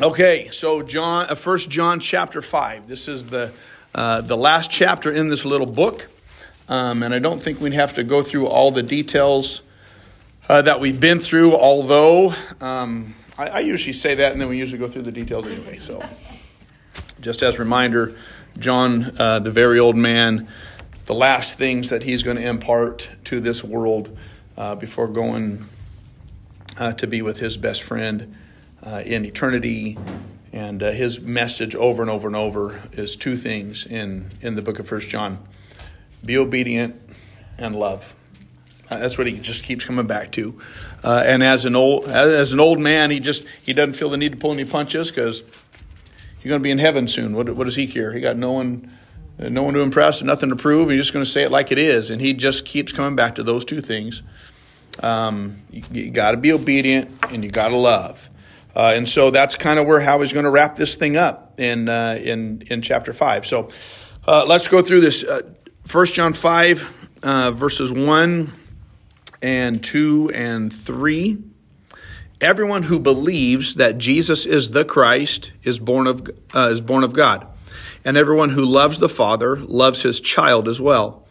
Okay, so John, uh, First John chapter five. This is the uh, the last chapter in this little book, um, and I don't think we'd have to go through all the details uh, that we've been through. Although um, I, I usually say that, and then we usually go through the details anyway. So, just as a reminder, John, uh, the very old man, the last things that he's going to impart to this world uh, before going uh, to be with his best friend uh, in eternity. And uh, his message over and over and over is two things in, in the book of First John be obedient and love. Uh, that's what he just keeps coming back to. Uh, and as an old as an old man, he just he doesn't feel the need to pull any punches because you're going to be in heaven soon. What, what does he care? He got no one uh, no one to impress, nothing to prove. He's just going to say it like it is, and he just keeps coming back to those two things. Um, you, you got to be obedient and you got to love. Uh, and so that's kind of where how he's going to wrap this thing up in uh, in in chapter five. So uh, let's go through this. Uh, First John five uh, verses one and two and three. Everyone who believes that Jesus is the Christ is born of uh, is born of God, and everyone who loves the Father loves his child as well.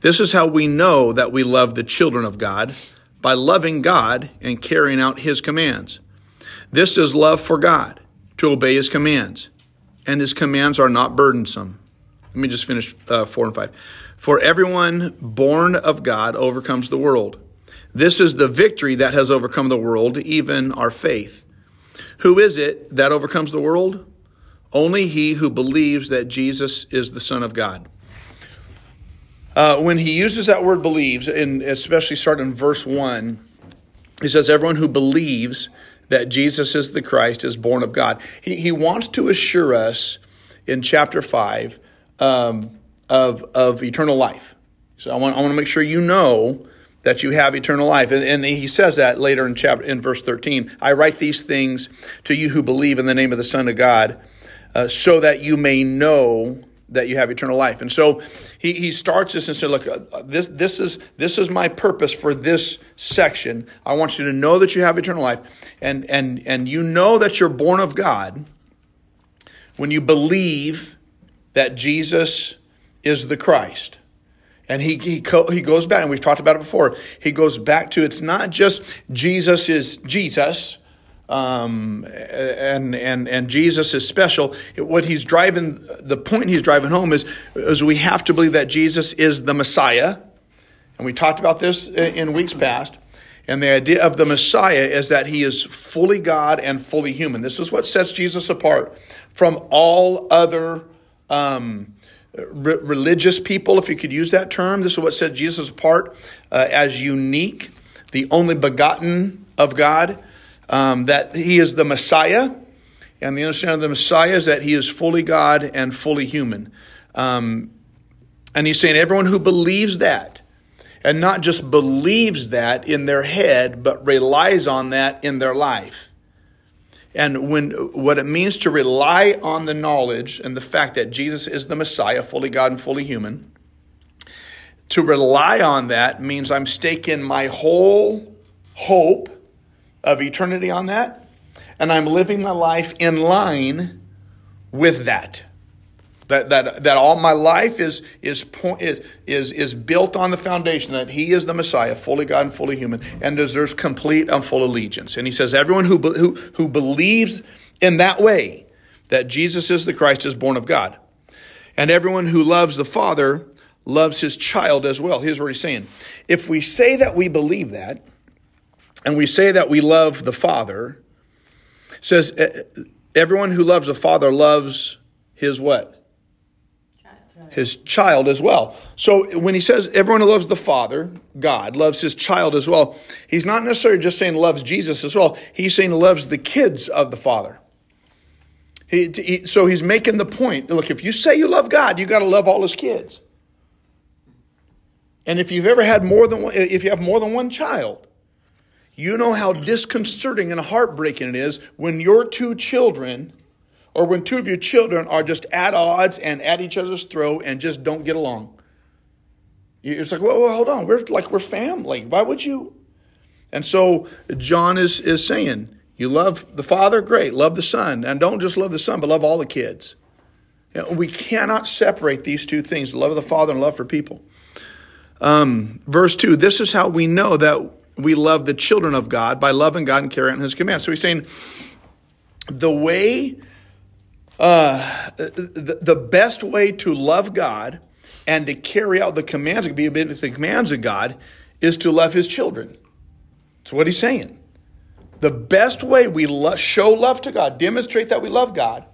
This is how we know that we love the children of God by loving God and carrying out his commands. This is love for God, to obey his commands, and his commands are not burdensome. Let me just finish uh, four and five. For everyone born of God overcomes the world. This is the victory that has overcome the world, even our faith. Who is it that overcomes the world? Only he who believes that Jesus is the Son of God. Uh, when he uses that word believes, and especially starting in verse 1, he says, Everyone who believes that Jesus is the Christ is born of God. He, he wants to assure us in chapter 5 um, of, of eternal life. So I want, I want to make sure you know that you have eternal life. And, and, he says that later in chapter in verse 13. I write these things to you who believe in the name of the Son of God, uh, so that you may know that you have eternal life. And so he, he starts this and said, look, uh, this, this, is, this is my purpose for this section. I want you to know that you have eternal life. And, and, and you know that you're born of God when you believe that Jesus is the Christ. And he, he, he goes back, and we've talked about it before. He goes back to it's not just Jesus is Jesus, um, and and and Jesus is special. What he's driving, the point he's driving home is, is we have to believe that Jesus is the Messiah, and we talked about this in weeks past. And the idea of the Messiah is that he is fully God and fully human. This is what sets Jesus apart from all other um, re- religious people, if you could use that term. This is what sets Jesus apart uh, as unique, the only begotten of God um, that he is the Messiah. And the understanding of the Messiah is that he is fully God and fully human. Um, and he's saying everyone who believes that, and not just believes that in their head, but relies on that in their life. And when what it means to rely on the knowledge and the fact that Jesus is the Messiah, fully God and fully human, to rely on that means I'm staking my whole hope of eternity on that, and I'm living my life in line with that. That, that, that all my life is, is, is, is, built on the foundation that He is the Messiah, fully God and fully human, and deserves complete and full allegiance. And He says, everyone who, who, who believes in that way, that Jesus is the Christ, is born of God. And everyone who loves the Father loves his child as well. Here's what he's saying. If we say that we believe that, and we say that we love the Father, says everyone who loves the Father loves his what? His child as well. So when he says everyone who loves the Father, God, loves his child as well, he's not necessarily just saying loves Jesus as well. He's saying loves the kids of the Father. He, he, so he's making the point look, if you say you love God, you got to love all his kids. And if you've ever had more than one, if you have more than one child, you know how disconcerting and heartbreaking it is when your two children, or when two of your children are just at odds and at each other's throat and just don't get along. It's like, well, well hold on, we're like we're family. Why would you? And so John is is saying, You love the Father? Great. Love the Son. And don't just love the Son, but love all the kids. You know, we cannot separate these two things love of the Father and love for people. Um, verse 2 This is how we know that we love the children of God by loving God and carrying out His commands. So he's saying the way, uh, the, the best way to love God and to carry out the commands, be obedient to the commands of God, is to love His children. That's what he's saying. The best way we lo- show love to God, demonstrate that we love God,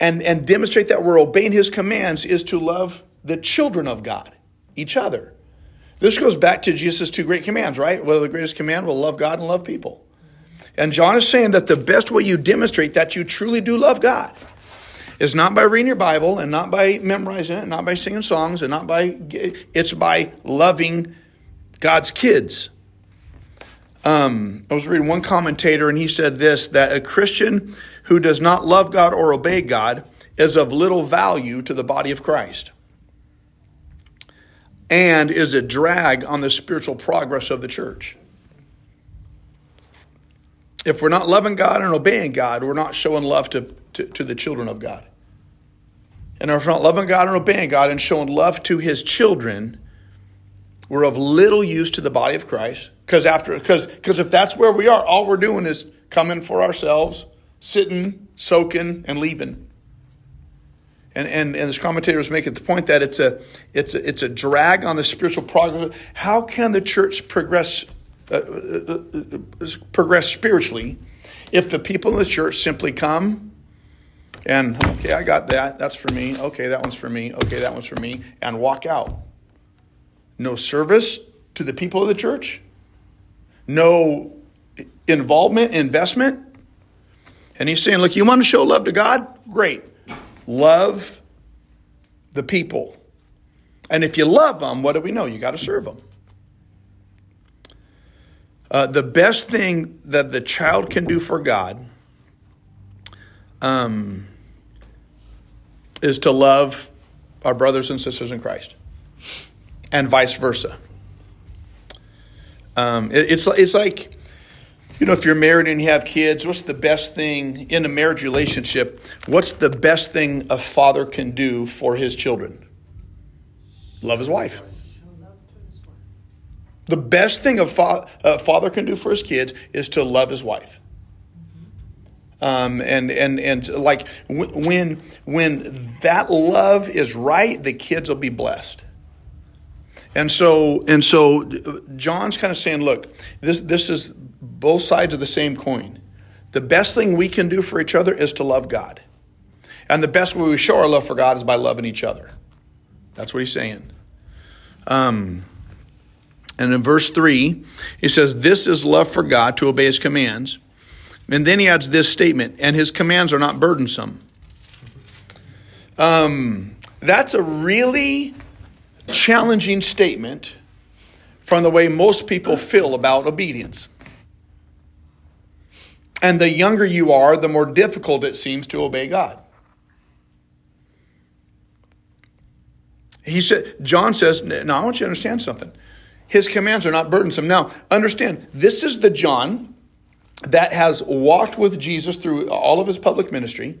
and, and demonstrate that we're obeying His commands is to love the children of God, each other. This goes back to Jesus' two great commands, right? Well, the greatest command will love God and love people. And John is saying that the best way you demonstrate that you truly do love God is not by reading your Bible and not by memorizing it, not by singing songs, and not by it's by loving God's kids. Um, I was reading one commentator, and he said this that a Christian who does not love God or obey God is of little value to the body of Christ and is a drag on the spiritual progress of the church. If we're not loving God and obeying God, we're not showing love to, to, to the children of God. And if we're not loving God and obeying God and showing love to his children, we're of little use to the body of Christ because after because because if that's where we are, all we're doing is coming for ourselves, sitting, soaking, and leaving. And, and, and this commentator was making the point that it's a, it's a, it's a drag on the spiritual progress. How can the church progress, uh, uh, uh, progress spiritually if the people in the church simply come and, okay, I got that. That's for me. Okay, that one's for me. Okay, that one's for me. And walk out. No service to the people of the church no involvement, investment. And he's saying, look, you want to show love to God? Great. Love the people. And if you love them, what do we know? You got to serve them. Uh, the best thing that the child can do for God um, is to love our brothers and sisters in Christ, and vice versa. Um, it, it's it's like you know if you're married and you have kids, what's the best thing in a marriage relationship? What's the best thing a father can do for his children? Love his wife. The best thing a, fa- a father can do for his kids is to love his wife. Um, and and and like when when that love is right, the kids will be blessed. And so, and so John's kind of saying, look, this, this is both sides of the same coin. The best thing we can do for each other is to love God. And the best way we show our love for God is by loving each other. That's what he's saying. Um, and in verse 3, he says, This is love for God to obey his commands. And then he adds this statement, and his commands are not burdensome. Um, that's a really challenging statement from the way most people feel about obedience. And the younger you are, the more difficult it seems to obey God. He said, John says, now I want you to understand something. His commands are not burdensome. Now, understand, this is the John that has walked with Jesus through all of his public ministry,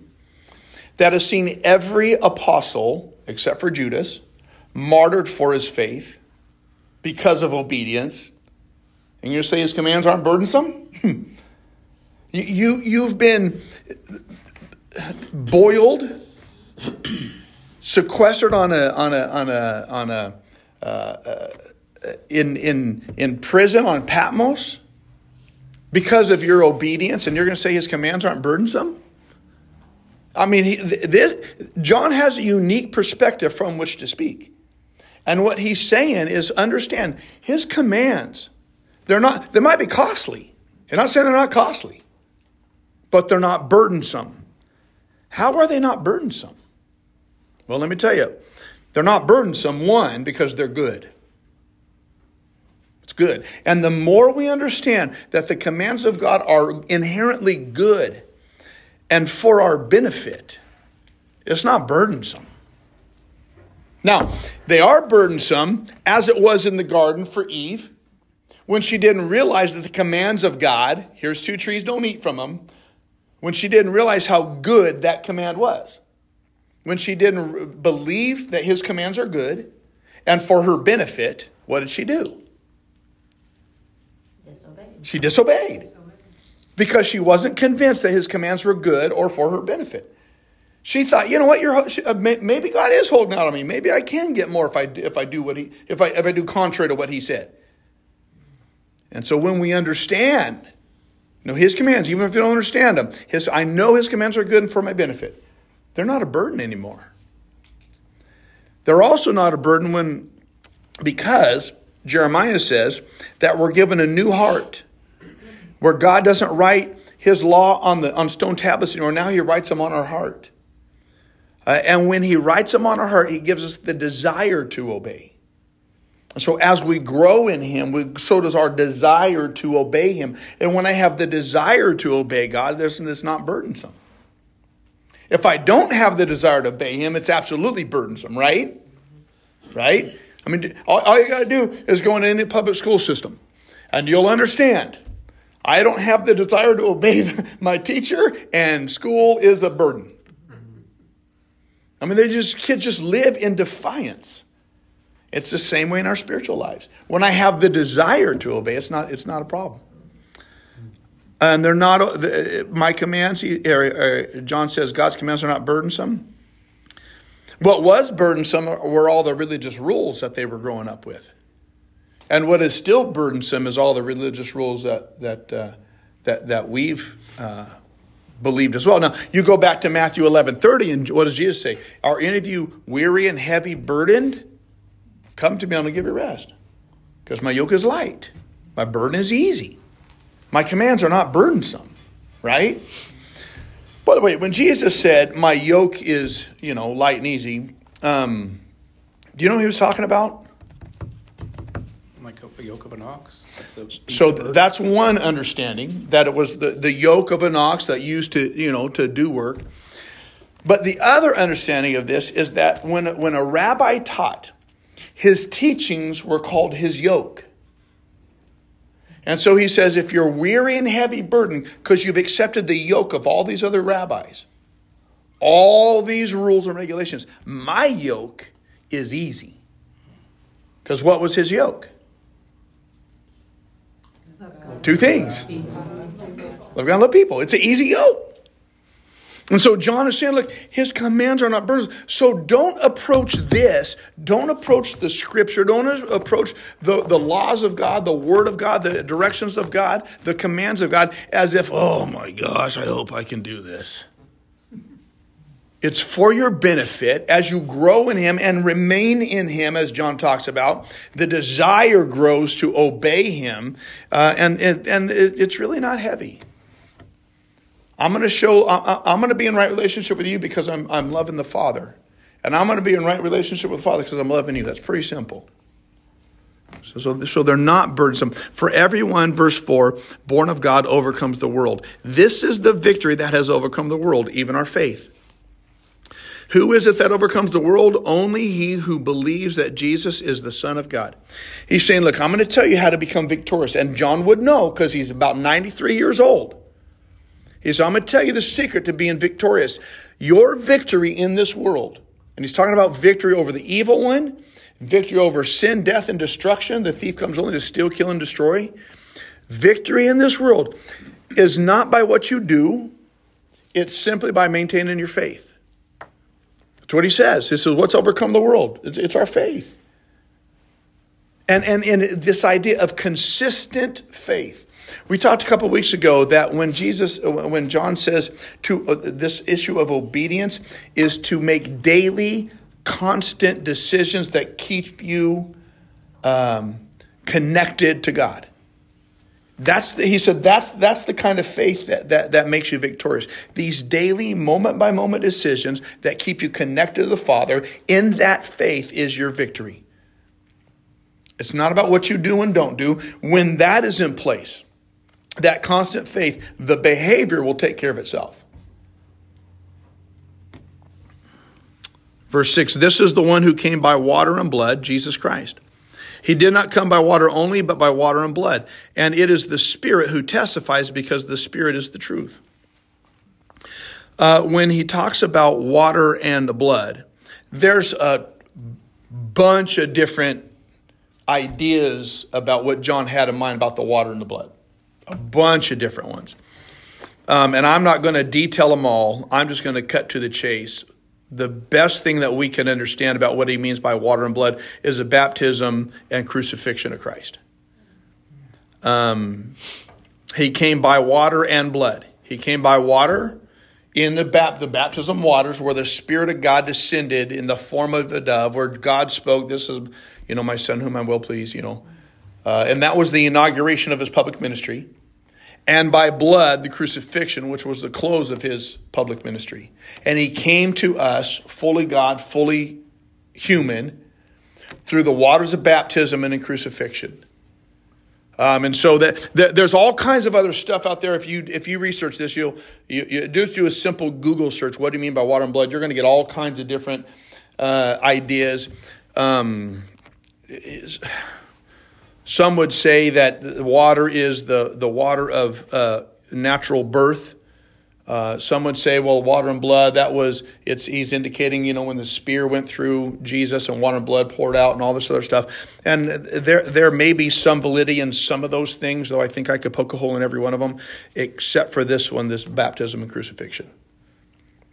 that has seen every apostle, except for Judas, martyred for his faith because of obedience. And you say his commands aren't burdensome? Hmm. You, you, you've been boiled, sequestered on a, on a, on a, on a, uh, uh, in, in, in prison on Patmos because of your obedience, and you're going to say his commands aren't burdensome? I mean, he, this, John has a unique perspective from which to speak. And what he's saying is understand his commands. They're not, they might be costly. You're not saying they're not costly, but they're not burdensome. How are they not burdensome? Well, let me tell you, they're not burdensome, one, because they're good. It's good. And the more we understand that the commands of God are inherently good and for our benefit, it's not burdensome. Now, they are burdensome, as it was in the garden for Eve, when she didn't realize that the commands of God, here's two trees, don't eat from them, when she didn't realize how good that command was. When she didn't believe that his commands are good and for her benefit, what did she do? Disobeyed. She disobeyed because she wasn't convinced that his commands were good or for her benefit. She thought, you know what, you're, uh, maybe God is holding out on me. Maybe I can get more if I, if I do what he, if I, if I do contrary to what he said. And so when we understand, know, his commands, even if you don't understand them, his, I know his commands are good and for my benefit. They're not a burden anymore. They're also not a burden when, because Jeremiah says that we're given a new heart where God doesn't write his law on the on stone tablets anymore. Now he writes them on our heart. Uh, and when he writes them on our heart, he gives us the desire to obey. So as we grow in him, we, so does our desire to obey him. And when I have the desire to obey God, this is not burdensome. If I don't have the desire to obey him, it's absolutely burdensome, right? Right? I mean, all, all you got to do is go into any public school system, and you'll understand I don't have the desire to obey my teacher, and school is a burden. I mean, they just kids just live in defiance. It's the same way in our spiritual lives. When I have the desire to obey, it's not it's not a problem. And they're not my commands. John says God's commands are not burdensome. What was burdensome were all the religious rules that they were growing up with. And what is still burdensome is all the religious rules that that uh, that that we've uh, believed as well. Now you go back to Matthew eleven thirty, and what does Jesus say? Are any of you weary and heavy burdened? Come to me, and I'll give you rest, because my yoke is light, my burden is easy, my commands are not burdensome. Right? By the way, when Jesus said, "My yoke is you know light and easy," um, do you know what he was talking about? Like a yoke of an ox. so that's one understanding that it was the, the yoke of an ox that used to you know to do work. But the other understanding of this is that when when a rabbi taught, his teachings were called his yoke. And so he says, if you're weary and heavy burden because you've accepted the yoke of all these other rabbis, all these rules and regulations, my yoke is easy. Because what was his yoke? Two things. Love God love people. It's an easy yoke. And so John is saying, look, his commands are not burdens. So don't approach this. Don't approach the scripture. Don't approach the, the laws of God, the word of God, the directions of God, the commands of God as if, oh my gosh, I hope I can do this. It's for your benefit as you grow in Him and remain in Him, as John talks about. The desire grows to obey Him, uh, and, and, and it's really not heavy. I'm going to show, I'm going to be in right relationship with you because I'm, I'm loving the Father. And I'm going to be in right relationship with the Father because I'm loving you. That's pretty simple. So, so, so they're not burdensome. For everyone, verse 4, born of God overcomes the world. This is the victory that has overcome the world, even our faith. Who is it that overcomes the world? Only he who believes that Jesus is the Son of God. He's saying, Look, I'm going to tell you how to become victorious. And John would know because he's about 93 years old. He said, I'm going to tell you the secret to being victorious. Your victory in this world, and he's talking about victory over the evil one, victory over sin, death, and destruction. The thief comes only to steal, kill, and destroy. Victory in this world is not by what you do, it's simply by maintaining your faith. That's what he says. He says, What's overcome the world? It's, it's our faith. And, and, and this idea of consistent faith. We talked a couple weeks ago that when Jesus, when John says to uh, this issue of obedience is to make daily, constant decisions that keep you um, connected to God. That's the, he said that's that's the kind of faith that, that that makes you victorious. These daily moment by moment decisions that keep you connected to the Father, in that faith is your victory. It's not about what you do and don't do. When that is in place, that constant faith, the behavior will take care of itself. Verse 6 This is the one who came by water and blood, Jesus Christ. He did not come by water only, but by water and blood. And it is the Spirit who testifies because the Spirit is the truth. Uh, when he talks about water and blood, there's a bunch of different ideas about what John had in mind about the water and the blood. A bunch of different ones. Um, and I'm not going to detail them all. I'm just going to cut to the chase. The best thing that we can understand about what he means by water and blood is the baptism and crucifixion of Christ. Um, he came by water and blood. He came by water in the, bap- the baptism waters where the Spirit of God descended in the form of a dove, where God spoke, This is, you know, my son whom I will please, you know. Uh, and that was the inauguration of his public ministry. And by blood, the crucifixion, which was the close of his public ministry. And he came to us, fully God, fully human, through the waters of baptism and in crucifixion. Um, and so that, that, there's all kinds of other stuff out there. If you if you research this, you'll you, you just do a simple Google search. What do you mean by water and blood? You're going to get all kinds of different uh, ideas. Um, some would say that water is the the water of uh, natural birth. Uh, some would say, well, water and blood, that was, it's, he's indicating, you know, when the spear went through Jesus and water and blood poured out and all this other stuff. And there, there may be some validity in some of those things, though I think I could poke a hole in every one of them, except for this one, this baptism and crucifixion.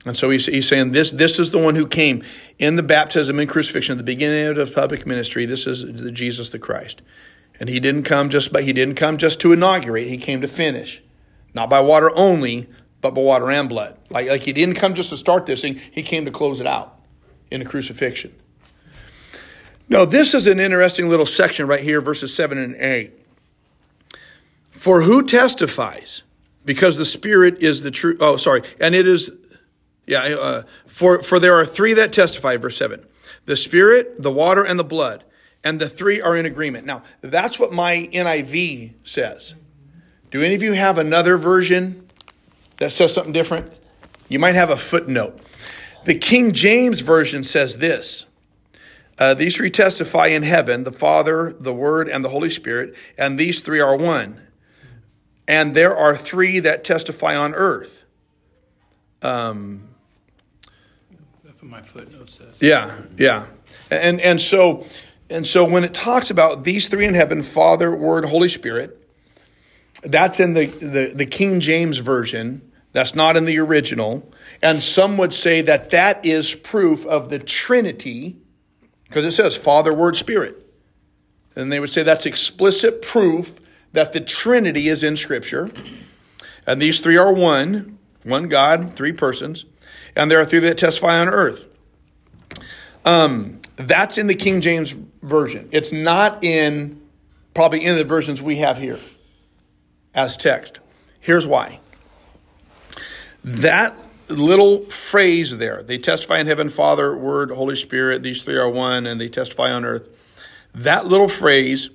And so he's, he's saying this, this is the one who came in the baptism and crucifixion at the beginning of the public ministry. This is the Jesus the Christ. And he didn't come just, but he didn't come just to inaugurate. He came to finish. Not by water only, but by water and blood. Like, like he didn't come just to start this thing, he came to close it out in the crucifixion. Now, this is an interesting little section right here, verses 7 and 8. For who testifies? Because the Spirit is the true. Oh, sorry. And it is, yeah, uh, for, for there are three that testify, verse 7 the Spirit, the water, and the blood. And the three are in agreement. Now, that's what my NIV says. Do any of you have another version that says something different? You might have a footnote. The King James Version says this uh, These three testify in heaven the Father, the Word, and the Holy Spirit, and these three are one. And there are three that testify on earth. Um, That's what my footnote says. Yeah, yeah. And, and, so, and so when it talks about these three in heaven Father, Word, Holy Spirit that's in the, the, the King James Version. That's not in the original. And some would say that that is proof of the Trinity, because it says Father, Word, Spirit. And they would say that's explicit proof that the Trinity is in Scripture. And these three are one, one God, three persons. And there are three that testify on earth. Um, that's in the King James Version. It's not in, probably in the versions we have here as text. Here's why. That little phrase there, they testify in heaven, Father, Word, Holy Spirit, these three are one, and they testify on earth. That little phrase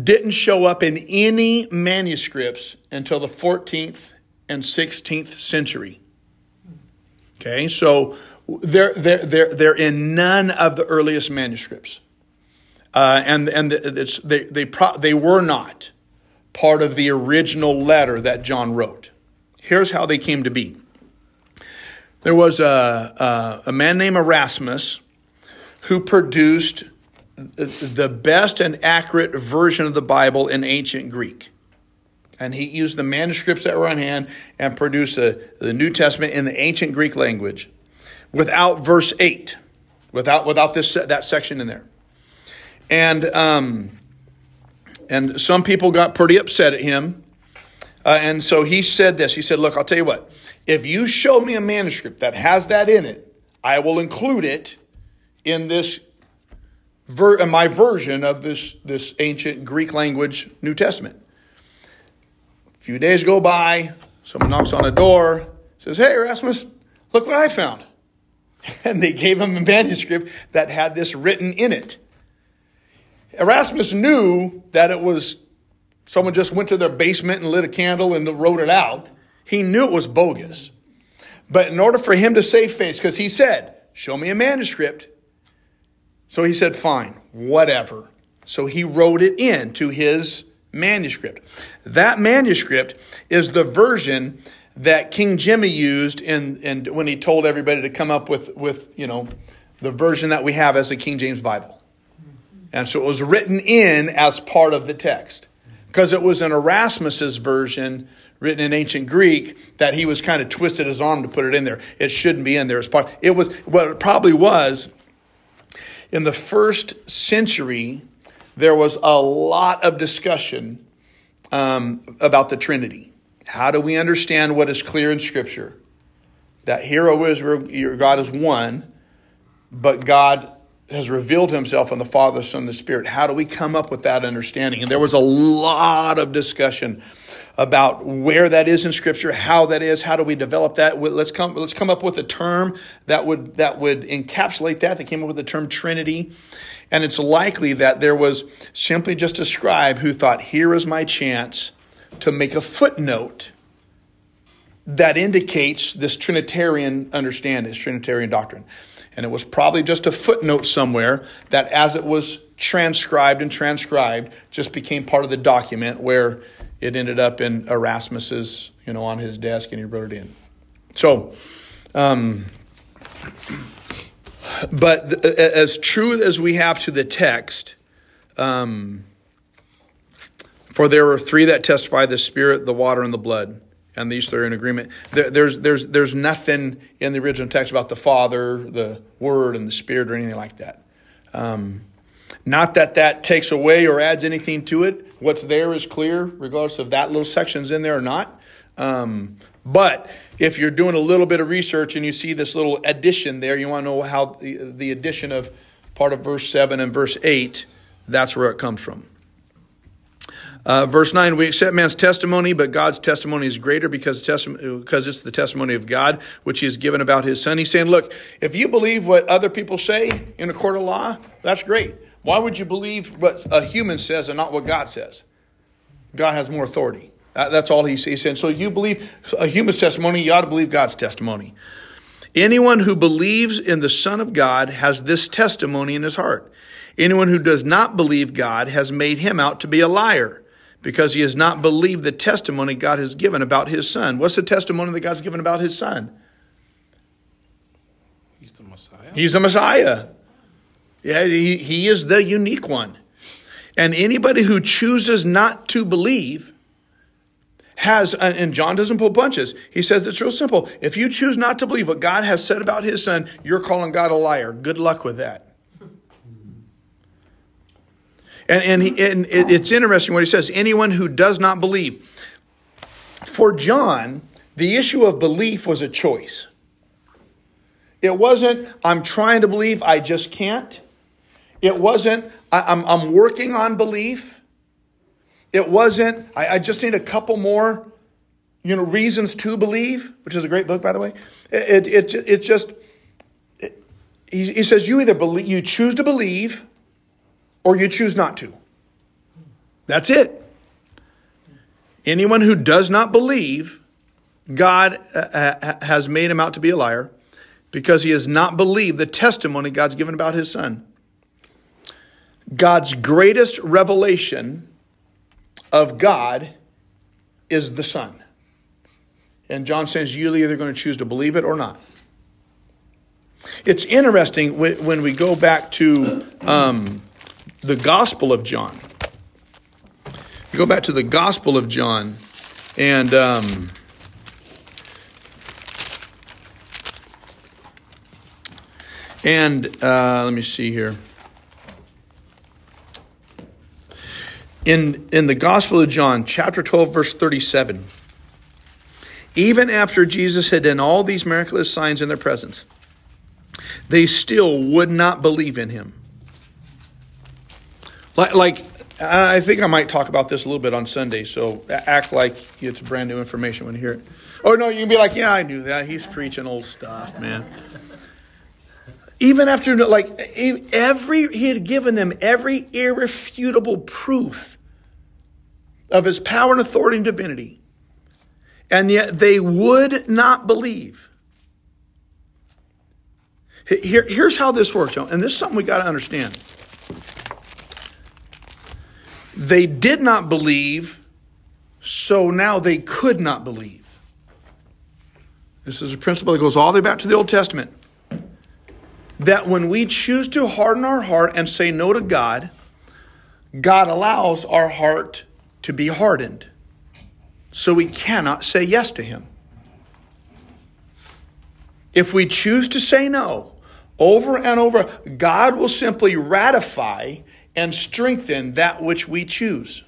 didn't show up in any manuscripts until the 14th and 16th century. Okay, so they're, they're, they're, they're in none of the earliest manuscripts. Uh, and and it's, they, they, pro, they were not part of the original letter that John wrote. Here's how they came to be. There was a, a, a man named Erasmus who produced the best and accurate version of the Bible in ancient Greek. And he used the manuscripts that were on hand and produced a, the New Testament in the ancient Greek language without verse 8, without, without this, that section in there. And um, and some people got pretty upset at him. Uh, and so he said this He said, Look, I'll tell you what, if you show me a manuscript that has that in it, I will include it in this ver- my version of this, this ancient Greek language New Testament. A few days go by, someone knocks on the door, says, Hey, Erasmus, look what I found. And they gave him a manuscript that had this written in it. Erasmus knew that it was someone just went to their basement and lit a candle and wrote it out. He knew it was bogus. But in order for him to save face, because he said, Show me a manuscript. So he said, Fine, whatever. So he wrote it into his manuscript. That manuscript is the version that King Jimmy used in, in when he told everybody to come up with, with you know the version that we have as the King James Bible. And so it was written in as part of the text. Because it was an Erasmus's version written in ancient Greek that he was kind of twisted his arm to put it in there. It shouldn't be in there as part. It was what it probably was in the first century. There was a lot of discussion um, about the Trinity. How do we understand what is clear in Scripture? That hero Israel, your God is one, but God has revealed himself in the Father, Son, the Spirit. How do we come up with that understanding? And there was a lot of discussion about where that is in Scripture, how that is, how do we develop that. Let's come, let's come up with a term that would that would encapsulate that. They came up with the term Trinity. And it's likely that there was simply just a scribe who thought, here is my chance to make a footnote that indicates this Trinitarian understanding, this Trinitarian doctrine. And it was probably just a footnote somewhere that, as it was transcribed and transcribed, just became part of the document where it ended up in Erasmus's, you know, on his desk and he wrote it in. So, um, but as true as we have to the text, um, for there are three that testify the Spirit, the water, and the blood and these three are in agreement. There, there's, there's, there's nothing in the original text about the Father, the Word, and the Spirit, or anything like that. Um, not that that takes away or adds anything to it. What's there is clear, regardless of that little section's in there or not. Um, but if you're doing a little bit of research and you see this little addition there, you want to know how the, the addition of part of verse 7 and verse 8, that's where it comes from. Uh, verse 9, we accept man's testimony, but God's testimony is greater because, because it's the testimony of God, which he has given about his son. He's saying, look, if you believe what other people say in a court of law, that's great. Why would you believe what a human says and not what God says? God has more authority. That's all he's, he's saying. So you believe a human's testimony, you ought to believe God's testimony. Anyone who believes in the Son of God has this testimony in his heart. Anyone who does not believe God has made him out to be a liar because he has not believed the testimony God has given about his son. What's the testimony that God's given about his son? He's the Messiah. He's the Messiah. Yeah, he, he is the unique one. And anybody who chooses not to believe has, and John doesn't pull bunches. He says it's real simple. If you choose not to believe what God has said about his son, you're calling God a liar. Good luck with that. And, and, he, and it's interesting what he says anyone who does not believe. For John, the issue of belief was a choice. It wasn't, I'm trying to believe, I just can't. It wasn't, I, am I'm, I'm working on belief. It wasn't, I, I, just need a couple more, you know, reasons to believe, which is a great book, by the way. It, it, it, it just, it, he, he says you either believe, you choose to believe or you choose not to. That's it. Anyone who does not believe, God uh, uh, has made him out to be a liar because he has not believed the testimony God's given about his son. God's greatest revelation of God is the Son. And John says you're either going to choose to believe it or not. It's interesting when we go back to um, the Gospel of John. You go back to the Gospel of John, and um, and uh, let me see here. In in the Gospel of John, chapter twelve, verse thirty-seven. Even after Jesus had done all these miraculous signs in their presence, they still would not believe in him. Like, like I think I might talk about this a little bit on Sunday, so act like it's brand new information when you hear it. Or no, you can be like, yeah, I knew that. He's preaching old stuff, man. Even after, like, every, he had given them every irrefutable proof of his power and authority and divinity. And yet they would not believe. Here, here's how this works, and this is something we got to understand. They did not believe, so now they could not believe. This is a principle that goes all the way back to the Old Testament. That when we choose to harden our heart and say no to God, God allows our heart to be hardened. So we cannot say yes to Him. If we choose to say no over and over, God will simply ratify and strengthen that which we choose.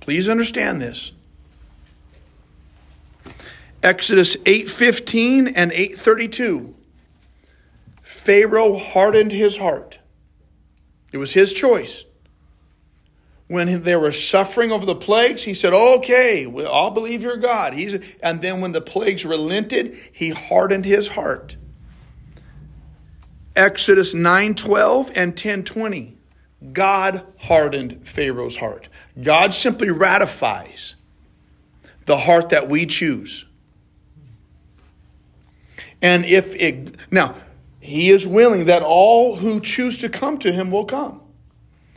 Please understand this. Exodus 8:15 and 8:32. Pharaoh hardened his heart. It was his choice. When they were suffering over the plagues, he said, "Okay, I'll believe your God." He's, and then when the plagues relented, he hardened his heart. Exodus 9:12 and 10:20. God hardened Pharaoh's heart. God simply ratifies the heart that we choose. And if it, now, he is willing that all who choose to come to him will come.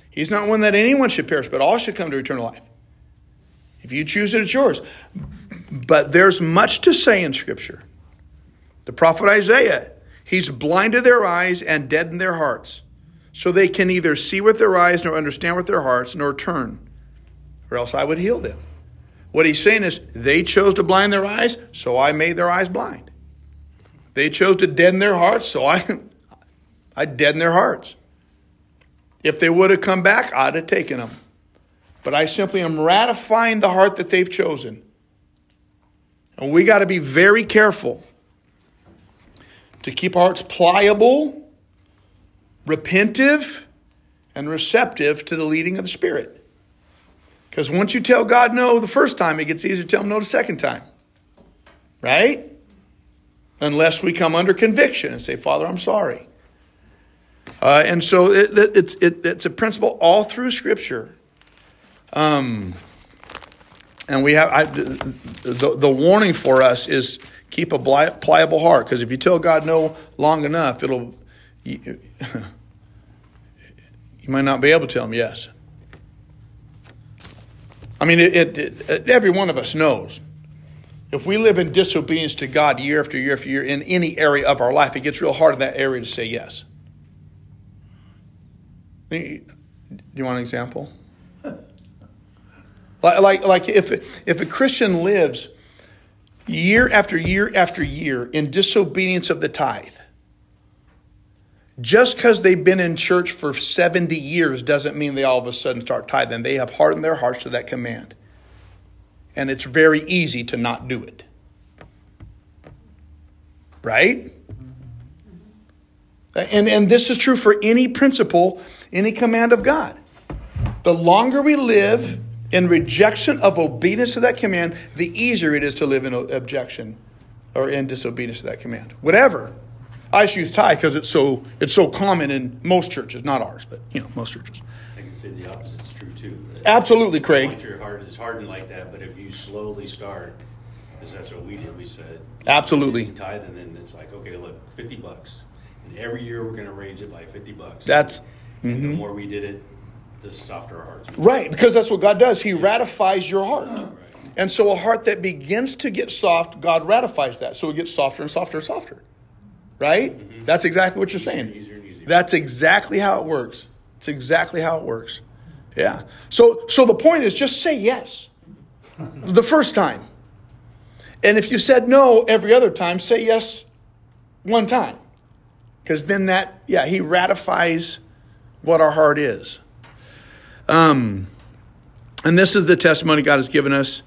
He's not one that anyone should perish, but all should come to eternal life. If you choose it, it's yours. But there's much to say in Scripture. The prophet Isaiah, he's blinded their eyes and deadened their hearts, so they can neither see with their eyes nor understand with their hearts nor turn, or else I would heal them. What he's saying is, they chose to blind their eyes, so I made their eyes blind. They chose to deaden their hearts, so I, I deadened their hearts. If they would have come back, I'd have taken them. But I simply am ratifying the heart that they've chosen. And we got to be very careful to keep our hearts pliable, repentive, and receptive to the leading of the Spirit. Because once you tell God no the first time, it gets easier to tell him no the second time. Right? Unless we come under conviction and say, Father, I'm sorry. Uh, and so it, it, it's, it, it's a principle all through Scripture. Um, and we have I, the, the warning for us is keep a pliable heart because if you tell God no long enough, it'll you, you might not be able to tell him yes. I mean, it, it, every one of us knows if we live in disobedience to God year after year after year in any area of our life, it gets real hard in that area to say yes. Do you want an example? Like, like, like if, if a Christian lives year after year after year in disobedience of the tithe, just because they've been in church for 70 years doesn't mean they all of a sudden start tithing. They have hardened their hearts to that command. And it's very easy to not do it. Right? And, and this is true for any principle, any command of God. The longer we live in rejection of obedience to that command, the easier it is to live in objection or in disobedience to that command. Whatever. I just use tithe because it's so it's so common in most churches, not ours, but you know most churches. I can say the opposite's true too. Absolutely, Craig. Your heart is hardened like that, but if you slowly start, because that's what we did, we said absolutely tithe, and then it's like okay, look, fifty bucks and every year we're going to raise it by 50 bucks. That's mm-hmm. the more we did it, the softer hearts. Right, because that's what God does. He ratifies your heart. Right. And so a heart that begins to get soft, God ratifies that. So it gets softer and softer and softer. Right? Mm-hmm. That's exactly what you're saying. Easier and easier. That's exactly how it works. It's exactly how it works. Yeah. So so the point is just say yes. the first time. And if you said no every other time, say yes one time. Because then that, yeah, he ratifies what our heart is. Um, and this is the testimony God has given us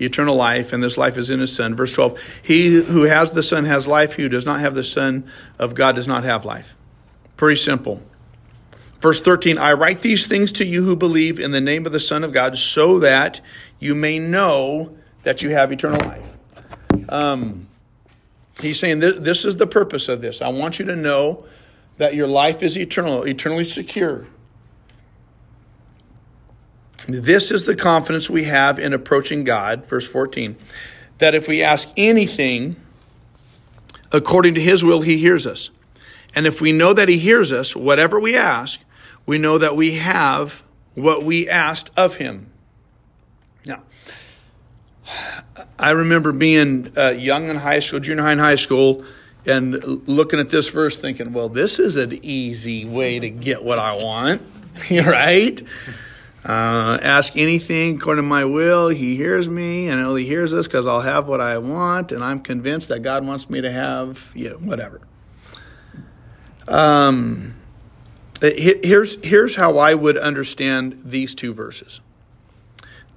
eternal life, and this life is in his Son. Verse 12 He who has the Son has life, he who does not have the Son of God does not have life. Pretty simple. Verse 13 I write these things to you who believe in the name of the Son of God, so that you may know that you have eternal life. Um, He's saying this is the purpose of this. I want you to know that your life is eternal, eternally secure. This is the confidence we have in approaching God, verse 14, that if we ask anything according to his will, he hears us. And if we know that he hears us, whatever we ask, we know that we have what we asked of him. Now, I remember being uh, young in high school, junior high and high school, and looking at this verse thinking, well, this is an easy way to get what I want, right? Uh, ask anything according to my will. He hears me, and he hears us because I'll have what I want, and I'm convinced that God wants me to have, you know, whatever. Um, here's, here's how I would understand these two verses.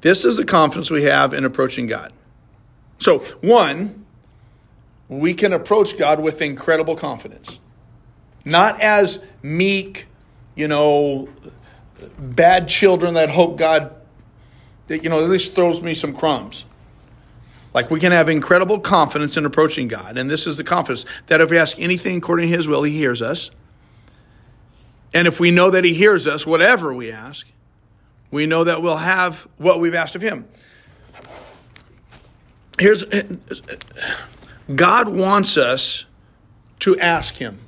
This is the confidence we have in approaching God. So, one, we can approach God with incredible confidence. Not as meek, you know, bad children that hope God, that, you know, at least throws me some crumbs. Like we can have incredible confidence in approaching God. And this is the confidence that if we ask anything according to His will, He hears us. And if we know that He hears us, whatever we ask, we know that we'll have what we've asked of Him. Here's God wants us to ask Him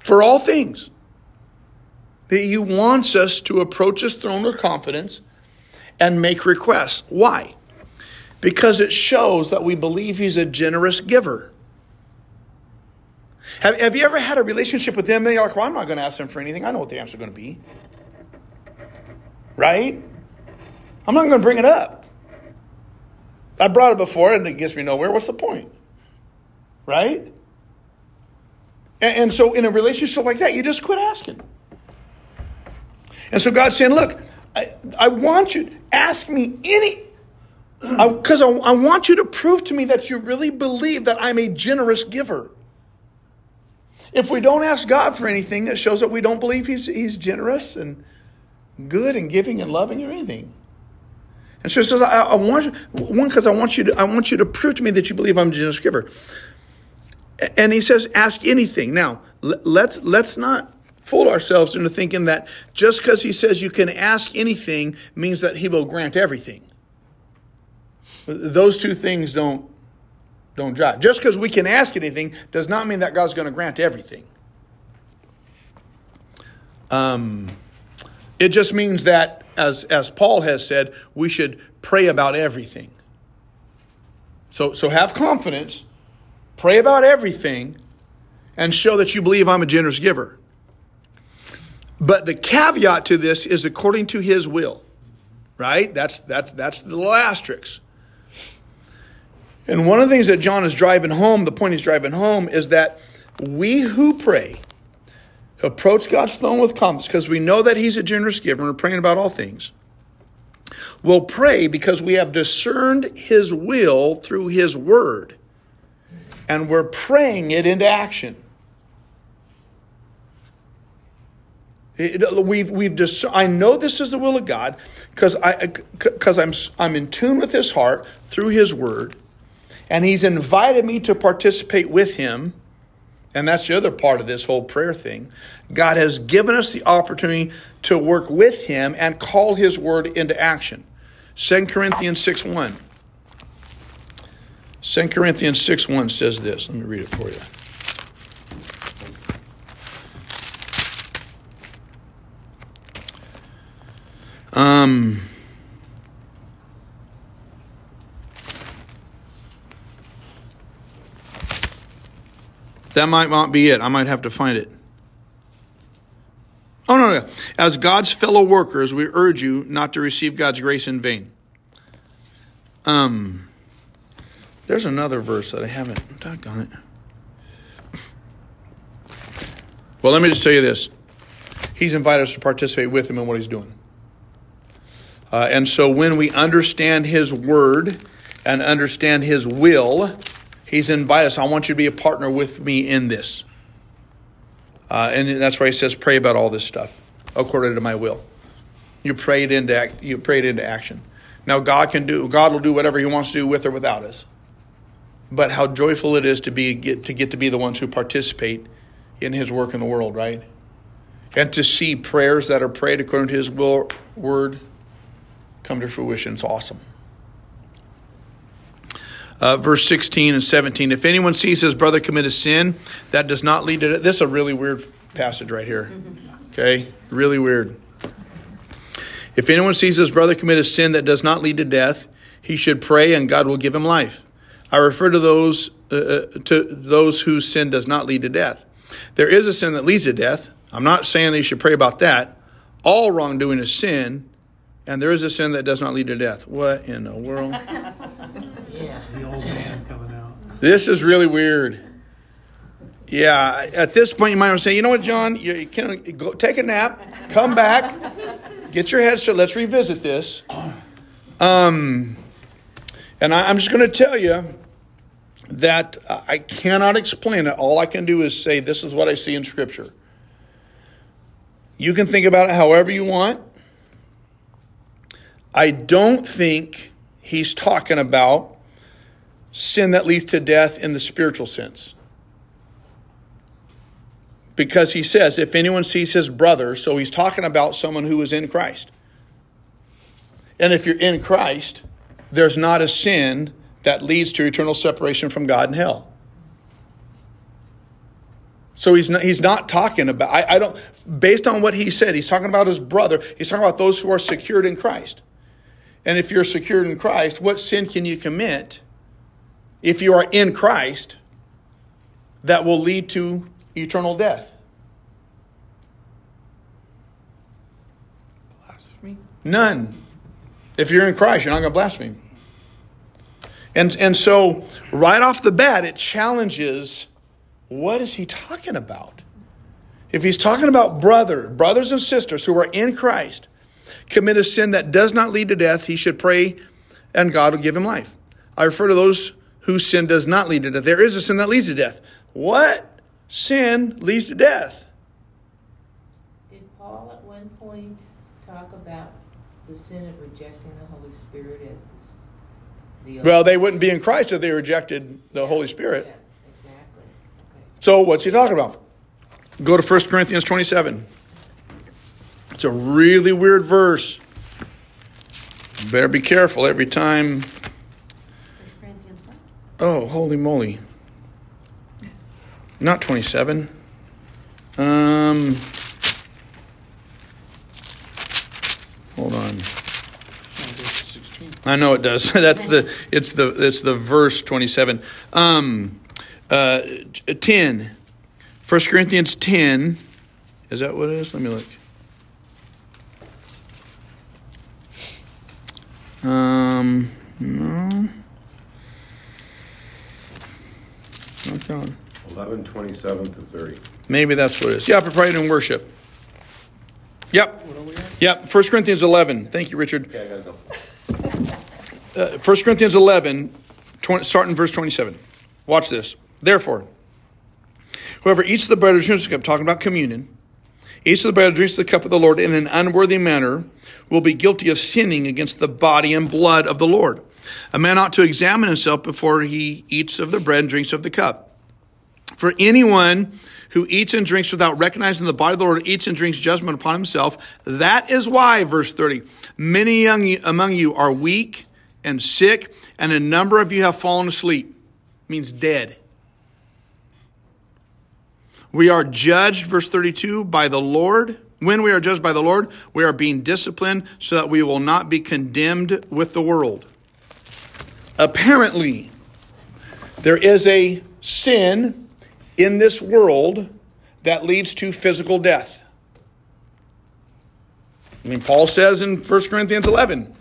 for all things. That He wants us to approach His throne with confidence and make requests. Why? Because it shows that we believe He's a generous giver. Have, have you ever had a relationship with Him and you're like, well, I'm not going to ask Him for anything. I know what the answer is going to be right? I'm not going to bring it up. I brought it before and it gets me nowhere. What's the point? Right? And so, in a relationship like that, you just quit asking. And so, God's saying, Look, I, I want you, ask me any, because I, I, I want you to prove to me that you really believe that I'm a generous giver. If we don't ask God for anything, it shows that we don't believe He's, he's generous and good and giving and loving or anything. And so he says, I, I want you, one, because I want you to, I want you to prove to me that you believe I'm a generous giver. And he says, ask anything. Now, let's, let's not fool ourselves into thinking that just because he says you can ask anything means that he will grant everything. Those two things don't, don't jive. Just because we can ask anything does not mean that God's going to grant everything. Um, it just means that, as, as Paul has said, we should pray about everything. So, so have confidence, pray about everything, and show that you believe I'm a generous giver. But the caveat to this is according to his will, right? That's, that's, that's the little asterisk. And one of the things that John is driving home, the point he's driving home, is that we who pray, approach God's throne with confidence because we know that He's a generous giver and we're praying about all things. We'll pray because we have discerned His will through His word and we're praying it into action. It, we've, we've dis- I know this is the will of God because I because I'm I'm in tune with His heart through His Word, and He's invited me to participate with Him and that's the other part of this whole prayer thing. God has given us the opportunity to work with Him and call His word into action. 2 Corinthians 6 1. 2 Corinthians 6 1 says this. Let me read it for you. Um, That might not be it. I might have to find it. Oh, no, no. As God's fellow workers, we urge you not to receive God's grace in vain. Um, there's another verse that I haven't. Doggone it. Well, let me just tell you this. He's invited us to participate with him in what he's doing. Uh, and so when we understand his word and understand his will, He's invited us. I want you to be a partner with me in this. Uh, and that's why he says, pray about all this stuff according to my will. You pray it into act, you pray it into action. Now God can do God will do whatever He wants to do with or without us. But how joyful it is to be get to get to be the ones who participate in His work in the world, right? And to see prayers that are prayed according to His will, word come to fruition. It's awesome uh, verse 16 and 17. If anyone sees his brother commit a sin, that does not lead to this is a really weird passage right here. Okay? Really weird. If anyone sees his brother commit a sin that does not lead to death, he should pray and God will give him life. I refer to those uh, uh, to those whose sin does not lead to death. There is a sin that leads to death. I'm not saying that you should pray about that. All wrongdoing is sin, and there is a sin that does not lead to death. What in the world? yeah. The old man coming out. This is really weird. Yeah, at this point, you might want to say, you know what, John, you, you can go take a nap, come back, get your head straight. Let's revisit this. Um, and I, I'm just going to tell you that I cannot explain it. All I can do is say, this is what I see in Scripture. You can think about it however you want. I don't think he's talking about sin that leads to death in the spiritual sense. Because he says, if anyone sees his brother, so he's talking about someone who is in Christ. And if you're in Christ, there's not a sin that leads to eternal separation from God and hell. So he's not, he's not talking about, I, I don't, based on what he said, he's talking about his brother. He's talking about those who are secured in Christ. And if you're secured in Christ, what sin can you commit if you are in Christ that will lead to eternal death? Blasphemy? None. If you're in Christ, you're not going to blaspheme. And, and so, right off the bat, it challenges what is he talking about? If he's talking about brother, brothers and sisters who are in Christ, commit a sin that does not lead to death, he should pray and God will give him life. I refer to those whose sin does not lead to death. There is a sin that leads to death. What sin leads to death? Did Paul at one point talk about the sin of rejecting the Holy Spirit as the, the Well, they wouldn't be in Christ if they rejected the Holy Spirit. Yeah, exactly. Okay. So, what's he talking about? Go to 1 Corinthians 27. It's a really weird verse. You better be careful every time. Oh, holy moly. Not 27. Um, hold on. I know it does. That's the it's the it's the verse 27. Um uh 10. 1 Corinthians 10. Is that what it is? Let me look. Um no. Not on. 11, 27 to 30. Maybe that's what it is. Yeah, for pride and worship. Yep. What are we at? Yep. 1 Corinthians 11. Thank you, Richard. Okay, I gotta go. uh, 1 Corinthians 11, 20, starting verse 27. Watch this. Therefore, whoever eats the bread or drinks the cup, talking about communion, eats of the bread drinks the cup of the Lord in an unworthy manner, will be guilty of sinning against the body and blood of the Lord. A man ought to examine himself before he eats of the bread and drinks of the cup. For anyone who eats and drinks without recognizing the body of the Lord eats and drinks judgment upon himself. That is why, verse 30, many young among you are weak and sick, and a number of you have fallen asleep. Means dead. We are judged, verse 32, by the Lord. When we are judged by the Lord, we are being disciplined so that we will not be condemned with the world. Apparently, there is a sin in this world that leads to physical death. I mean, Paul says in 1 Corinthians 11,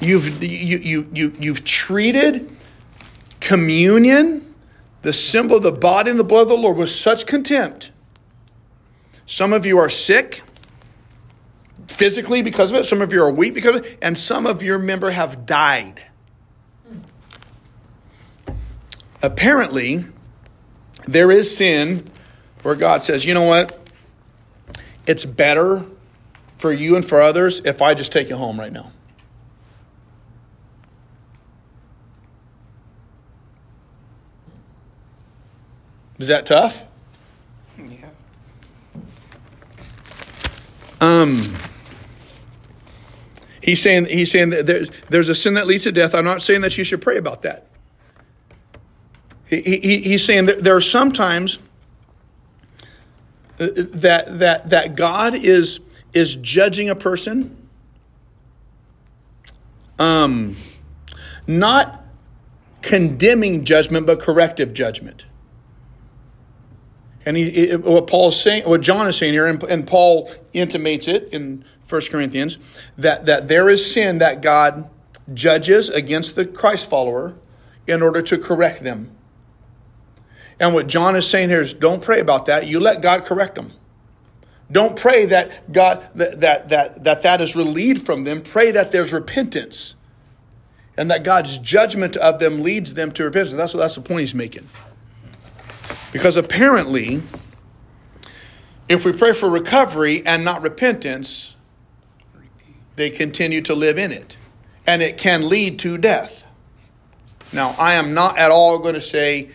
you've, you, you, you, you've treated communion, the symbol of the body and the blood of the Lord, with such contempt. Some of you are sick physically because of it, some of you are weak because of it, and some of your member have died. Apparently, there is sin where God says, you know what? It's better for you and for others if I just take you home right now. Is that tough? Yeah. Um, he's saying he's saying that there, there's a sin that leads to death. I'm not saying that you should pray about that. He, he, he's saying that there are sometimes uh, that, that, that God is, is judging a person, um, not condemning judgment, but corrective judgment. And he, it, what Paul's saying, what John is saying here, and, and Paul intimates it in 1 Corinthians, that, that there is sin that God judges against the Christ follower in order to correct them. And what John is saying here is don't pray about that. You let God correct them. Don't pray that God that that that that, that is relieved from them. Pray that there's repentance. And that God's judgment of them leads them to repentance. That's what that's the point he's making. Because apparently, if we pray for recovery and not repentance, they continue to live in it. And it can lead to death. Now, I am not at all going to say,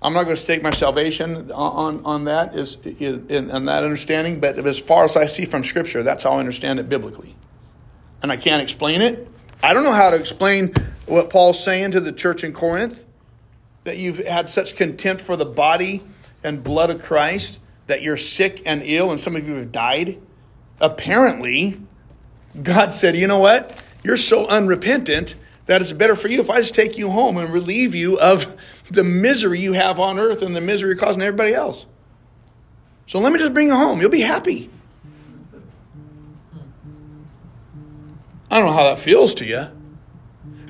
I'm not going to stake my salvation on, on that is, is in, that understanding, but as far as I see from Scripture, that's how I understand it biblically. And I can't explain it. I don't know how to explain what Paul's saying to the church in Corinth that you've had such contempt for the body and blood of Christ that you're sick and ill and some of you have died? Apparently, God said, you know what? You're so unrepentant that it's better for you if I just take you home and relieve you of the misery you have on earth and the misery you're causing everybody else. So let me just bring you home. You'll be happy. I don't know how that feels to you.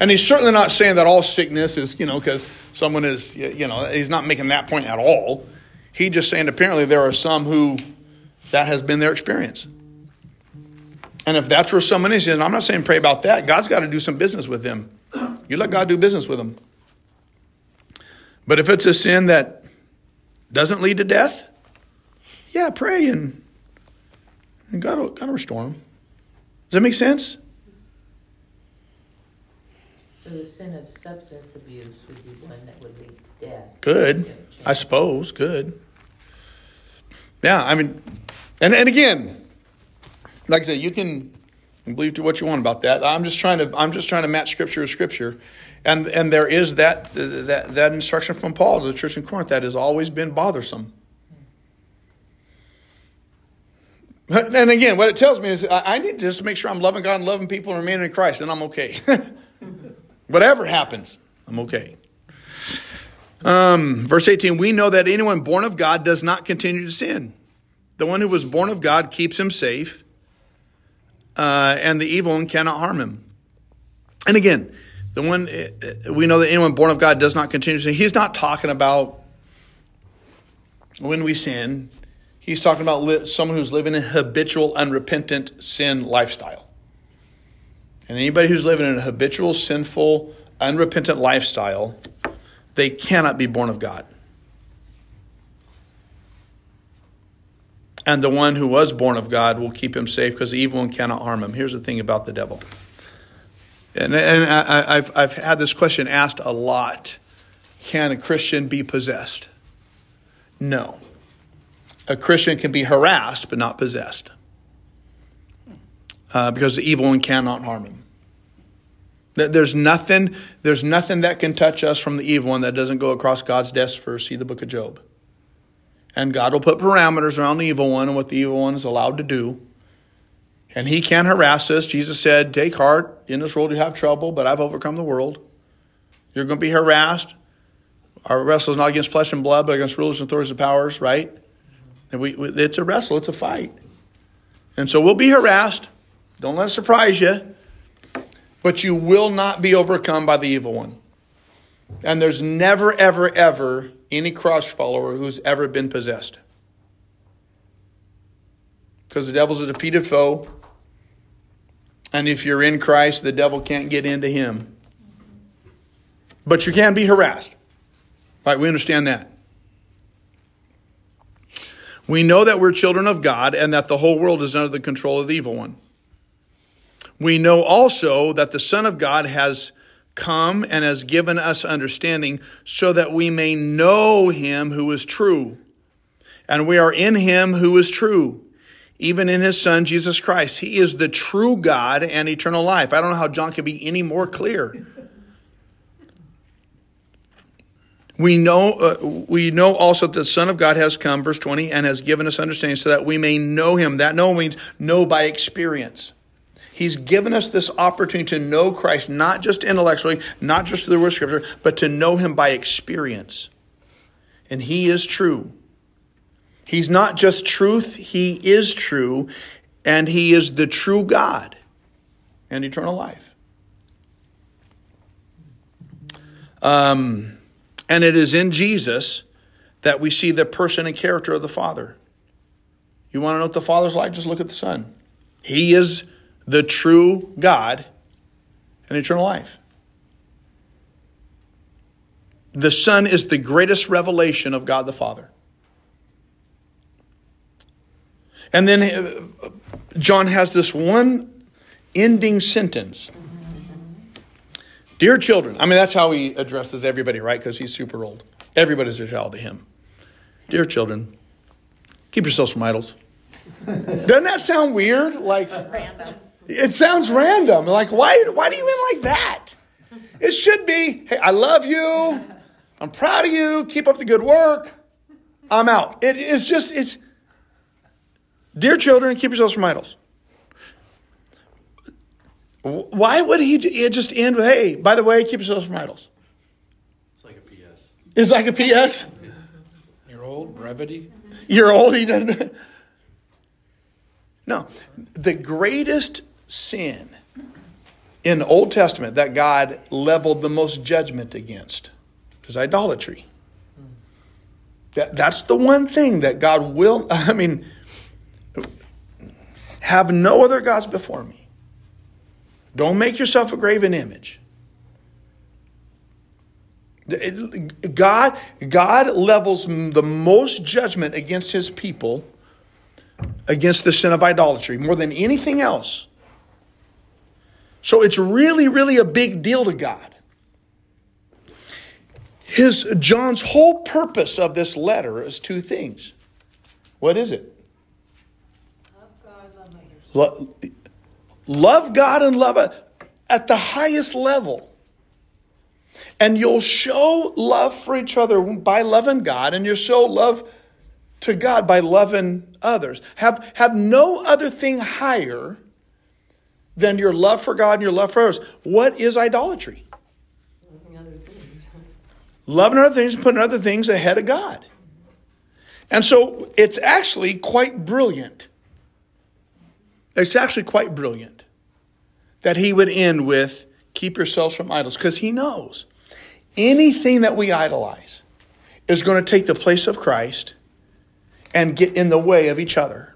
And he's certainly not saying that all sickness is, you know, because someone is, you know, he's not making that point at all. He's just saying apparently there are some who that has been their experience. And if that's where someone is, and I'm not saying pray about that, God's got to do some business with them. You let God do business with them. But if it's a sin that doesn't lead to death, yeah, pray and, and God God will restore them. Does that make sense? So the sin of substance abuse would be one that would lead to death. Good. I suppose. Good. Yeah, I mean, and, and again, like I said, you can believe to what you want about that. I'm just trying to I'm just trying to match scripture with scripture. And and there is that that that instruction from Paul to the church in Corinth that has always been bothersome. And again, what it tells me is I need to just make sure I'm loving God and loving people and remaining in Christ, and I'm okay. Whatever happens, I'm okay. Um, verse 18 We know that anyone born of God does not continue to sin. The one who was born of God keeps him safe, uh, and the evil one cannot harm him. And again, the one uh, we know that anyone born of God does not continue to sin. He's not talking about when we sin. He's talking about li- someone who's living a habitual, unrepentant sin lifestyle. And anybody who's living in a habitual, sinful, unrepentant lifestyle, they cannot be born of God. And the one who was born of God will keep him safe because the evil one cannot harm him. Here's the thing about the devil. And, and I, have I've had this question asked a lot Can a Christian be possessed? No. A Christian can be harassed, but not possessed. Uh, because the evil one cannot harm him. There's nothing, there's nothing that can touch us from the evil one that doesn't go across God's desk first. See the book of Job. And God will put parameters around the evil one and what the evil one is allowed to do. And he can't harass us. Jesus said, Take heart, in this world you have trouble, but I've overcome the world. You're going to be harassed. Our wrestle is not against flesh and blood, but against rulers and authorities and powers, right? And we, it's a wrestle, it's a fight. And so we'll be harassed. Don't let it surprise you. But you will not be overcome by the evil one. And there's never, ever, ever any cross follower who's ever been possessed. Because the devil's a defeated foe. And if you're in Christ, the devil can't get into him. But you can be harassed. Right? We understand that. We know that we're children of God and that the whole world is under the control of the evil one. We know also that the Son of God has come and has given us understanding so that we may know him who is true. And we are in him who is true, even in his Son, Jesus Christ. He is the true God and eternal life. I don't know how John can be any more clear. We know, uh, we know also that the Son of God has come, verse 20, and has given us understanding so that we may know him. That know means know by experience. He's given us this opportunity to know Christ, not just intellectually, not just through the word Scripture, but to know him by experience. And he is true. He's not just truth, he is true, and he is the true God and eternal life. Um, and it is in Jesus that we see the person and character of the Father. You want to know what the Father's like? Just look at the Son. He is the true God and eternal life. The Son is the greatest revelation of God the Father. And then uh, John has this one ending sentence. Dear children, I mean, that's how he addresses everybody, right? Because he's super old. Everybody's a child to him. Dear children, keep yourselves from idols. Doesn't that sound weird? Like, Random. It sounds random. Like, why, why do you mean like that? It should be, hey, I love you. I'm proud of you. Keep up the good work. I'm out. It is just, it's, dear children, keep yourselves from idols. Why would he just end with, hey, by the way, keep yourselves from idols? It's like a PS. It's like a PS. You're old, brevity. You're old, he doesn't. No, the greatest sin in the Old Testament that God leveled the most judgment against is idolatry. That, that's the one thing that God will, I mean, have no other gods before me. Don't make yourself a graven image. God, God levels the most judgment against his people against the sin of idolatry more than anything else. So it's really, really a big deal to God. His John's whole purpose of this letter is two things. What is it? Love God, love. Lo- love God and love at the highest level. And you'll show love for each other by loving God, and you'll show love to God by loving others. Have, have no other thing higher than your love for God and your love for others. What is idolatry? Loving other things. Loving other things putting other things ahead of God. And so it's actually quite brilliant. It's actually quite brilliant that he would end with keep yourselves from idols because he knows anything that we idolize is going to take the place of Christ and get in the way of each other.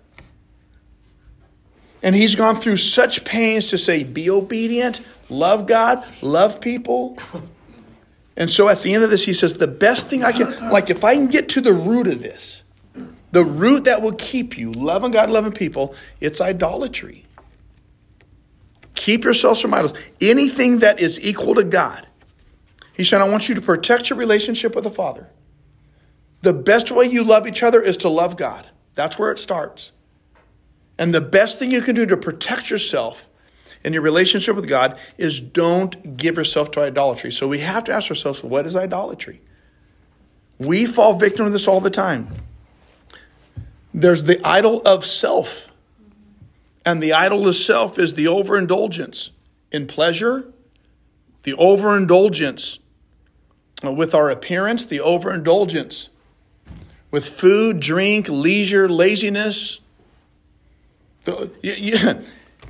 And he's gone through such pains to say, be obedient, love God, love people. And so at the end of this, he says, the best thing I can, like if I can get to the root of this, the root that will keep you loving God, loving people, it's idolatry. Keep yourselves from idols. Anything that is equal to God. He said, I want you to protect your relationship with the Father. The best way you love each other is to love God. That's where it starts. And the best thing you can do to protect yourself in your relationship with God is don't give yourself to idolatry. So we have to ask ourselves, what is idolatry? We fall victim to this all the time. There's the idol of self. And the idol of self is the overindulgence in pleasure, the overindulgence with our appearance, the overindulgence with food, drink, leisure, laziness. You, you-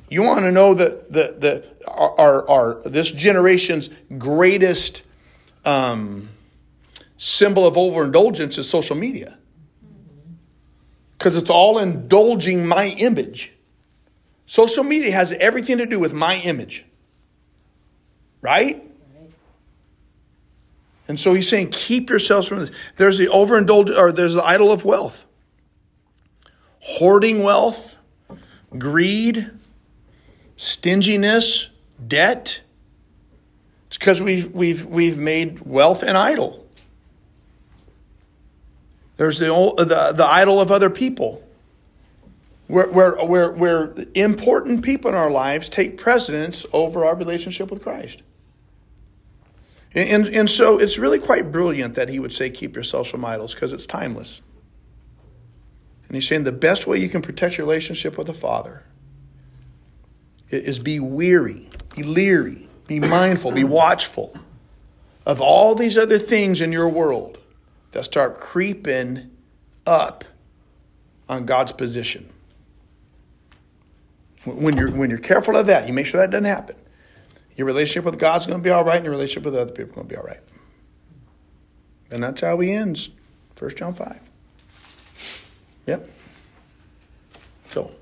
you want to know that the, the, our, our, this generation's greatest um, symbol of overindulgence is social media. Because it's all indulging my image. Social media has everything to do with my image. Right? And so he's saying, keep yourselves from this. There's the overindulgence, or there's the idol of wealth. Hoarding wealth, greed, stinginess, debt. It's because we've, we've, we've made wealth an idol. There's the, old, the, the idol of other people, where, where, where, where important people in our lives take precedence over our relationship with Christ. And, and so it's really quite brilliant that he would say, Keep yourselves from idols, because it's timeless. And he's saying the best way you can protect your relationship with the Father is be weary, be leery, be mindful, be watchful of all these other things in your world that start creeping up on God's position. When you're, when you're careful of that, you make sure that doesn't happen. Your relationship with God's going to be all right, and your relationship with other people is going to be all right. And that's how he ends 1 John 5. Yep. So,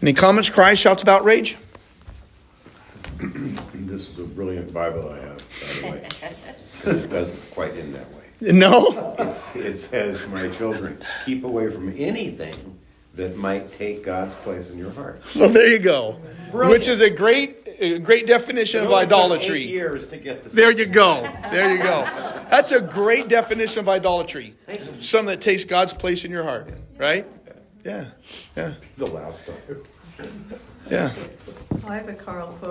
any comments, cries, shouts of outrage? This is a brilliant Bible I have, by the way. It doesn't quite end that way. No? It's, it says, my children, keep away from anything that might take God's place in your heart. So there you go. Brilliant. Which is a great, a great definition It of only Eight idolatry. years to get to. There you go. There you go. That's a great definition of idolatry. Something that takes God's place in your heart, right? Yeah. Yeah. The last time. Yeah. I have a Carl quote